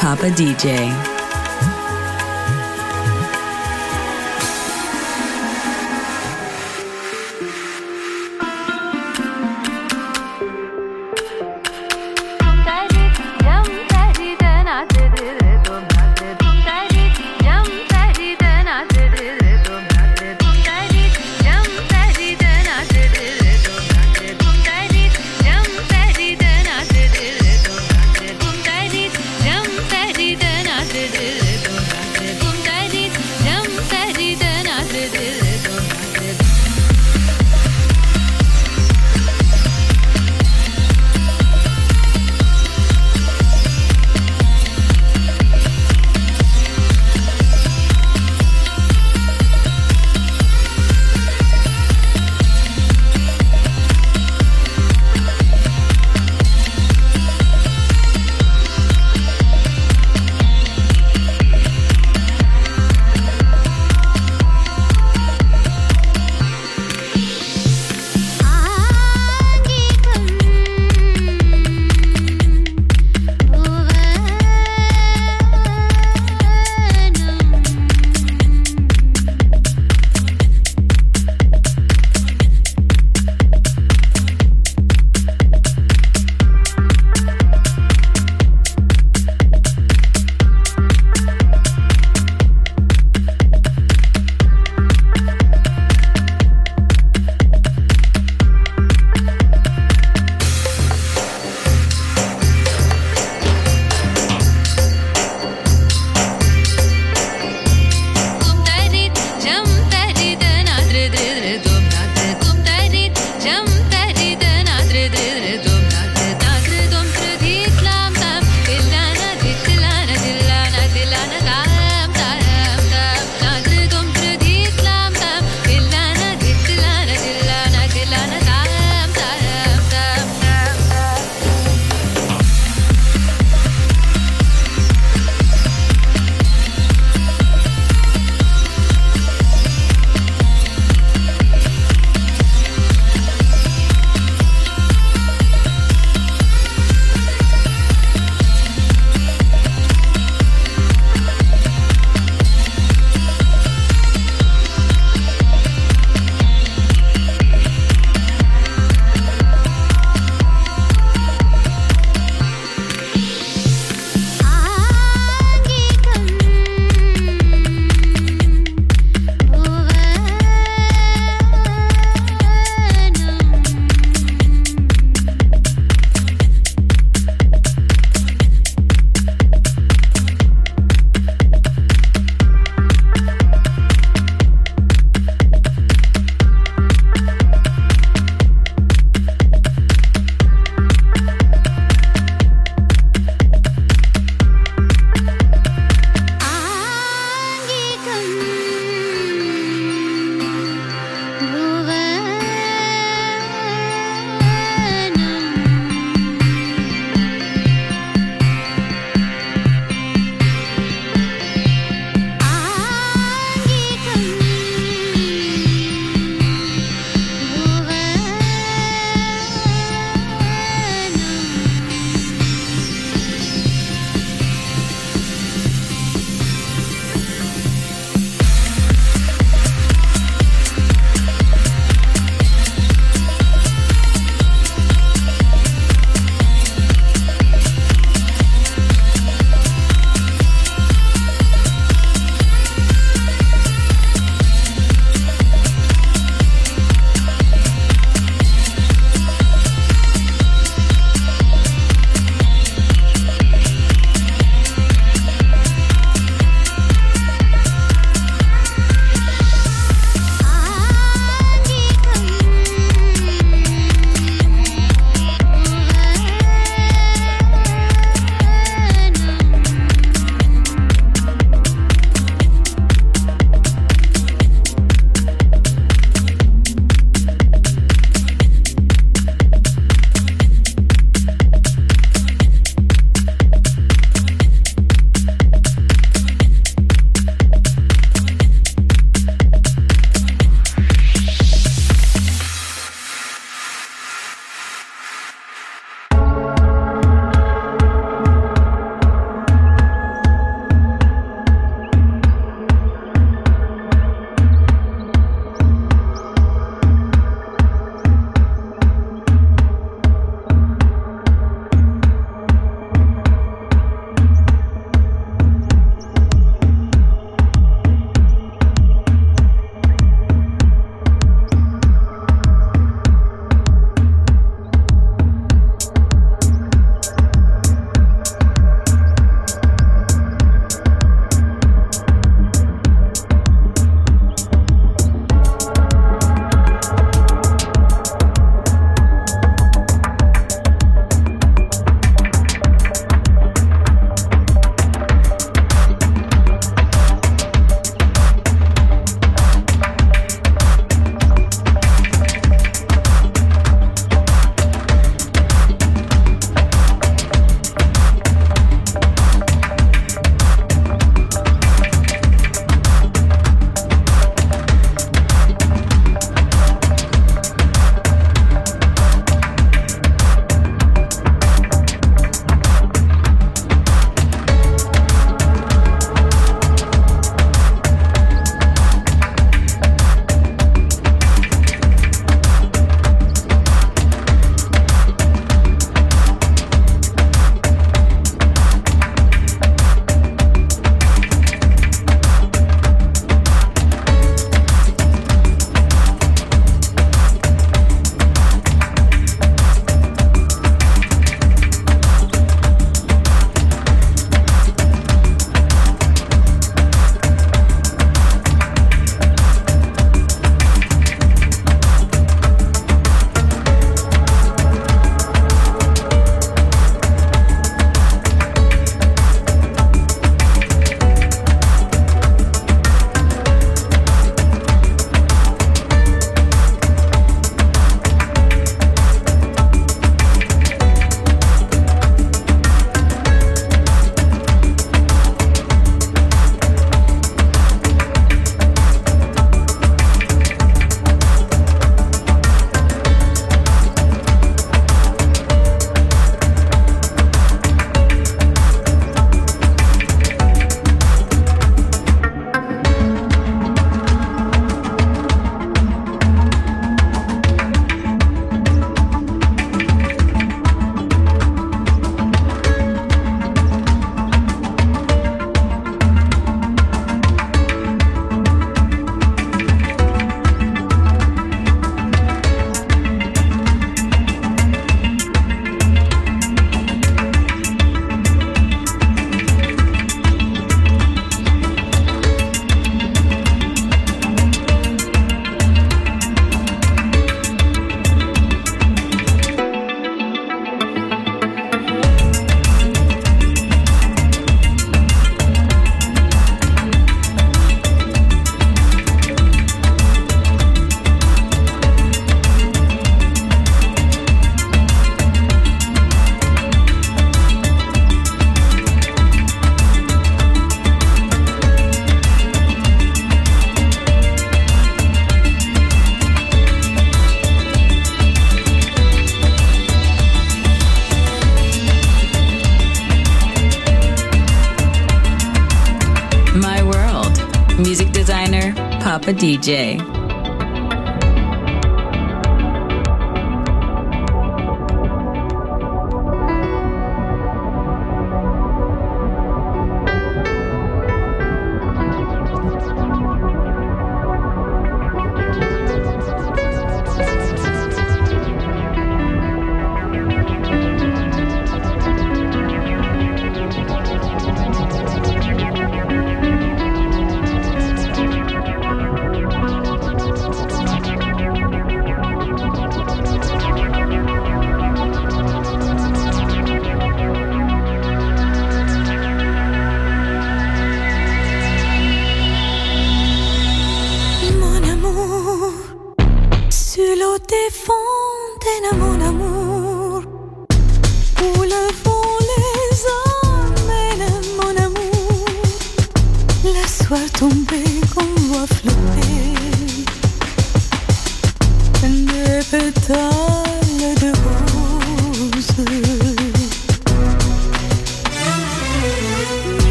Papa DJ. Papa DJ.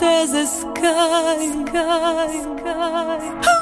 there's a sky, sky, sky.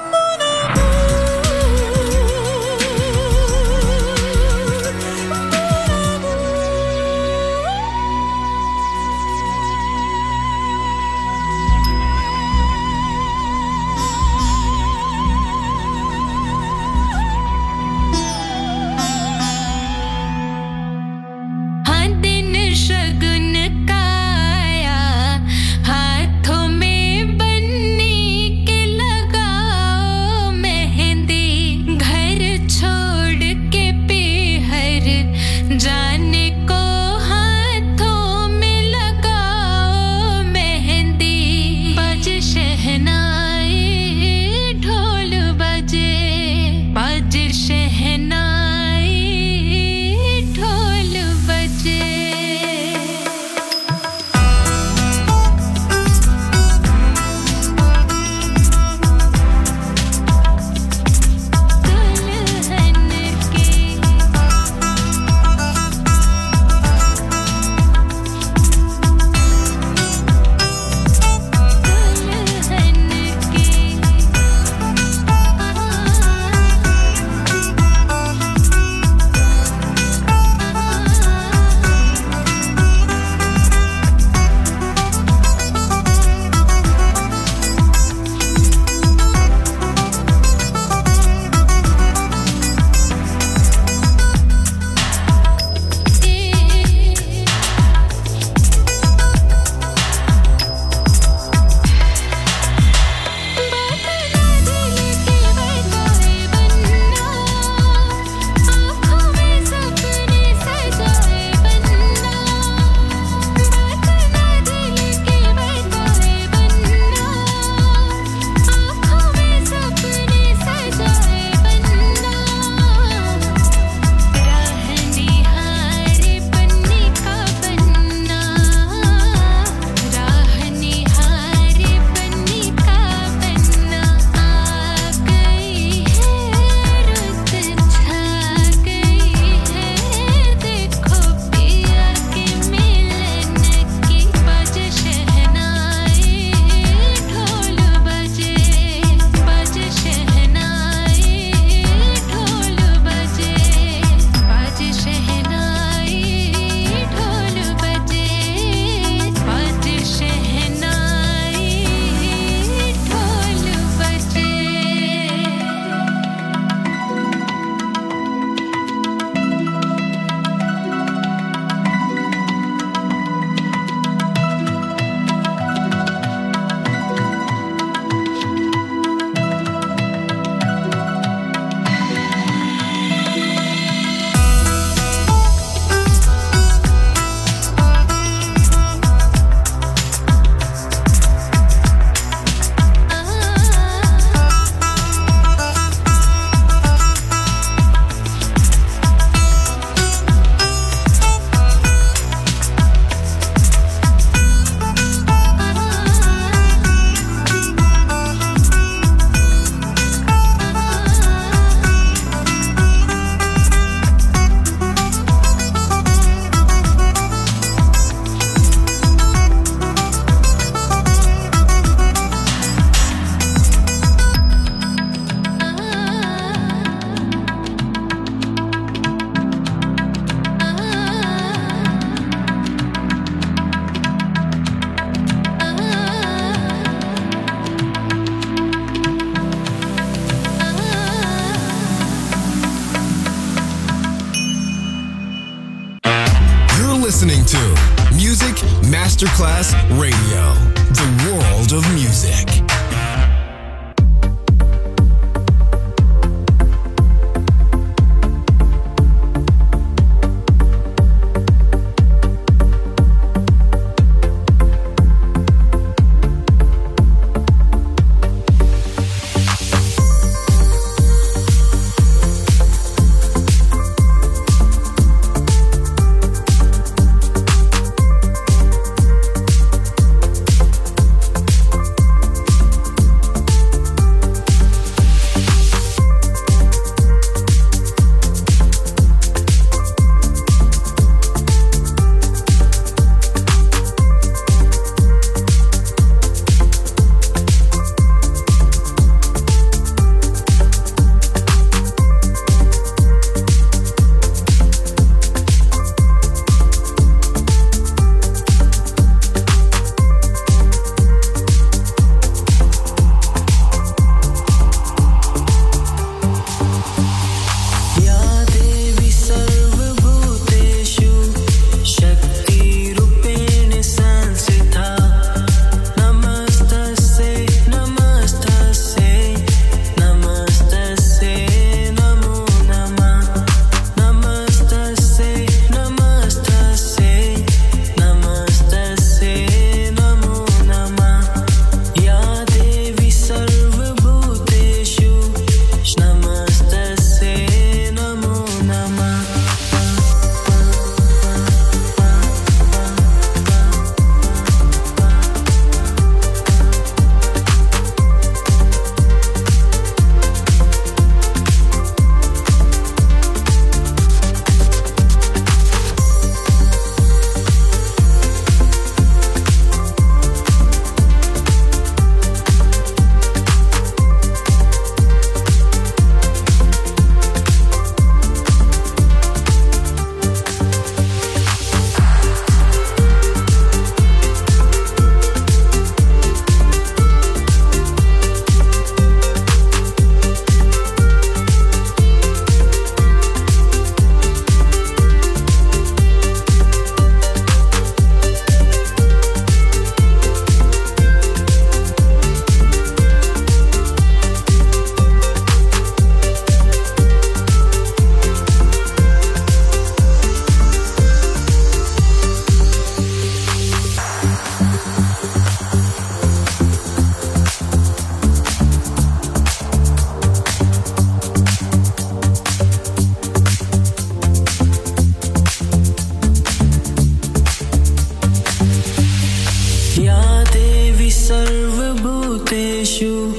या देवी सर्वभूतेषु।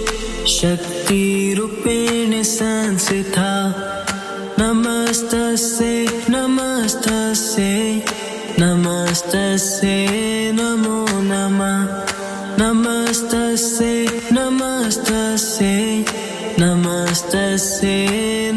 शक्तिरूपेण संस्था। नमस्तस्ये नमस्तस्ये नमस्तस्ये नमो नमः। नमस्तस्ये नमस्तस्ये नमस्तस्ये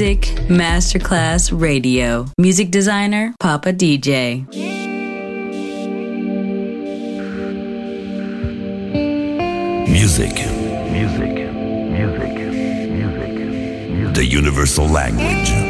Masterclass Radio. Music designer, Papa DJ. Music. Music. Music. Music. The universal language.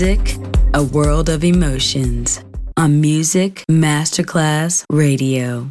Music, a world of emotions. On Music Masterclass Radio.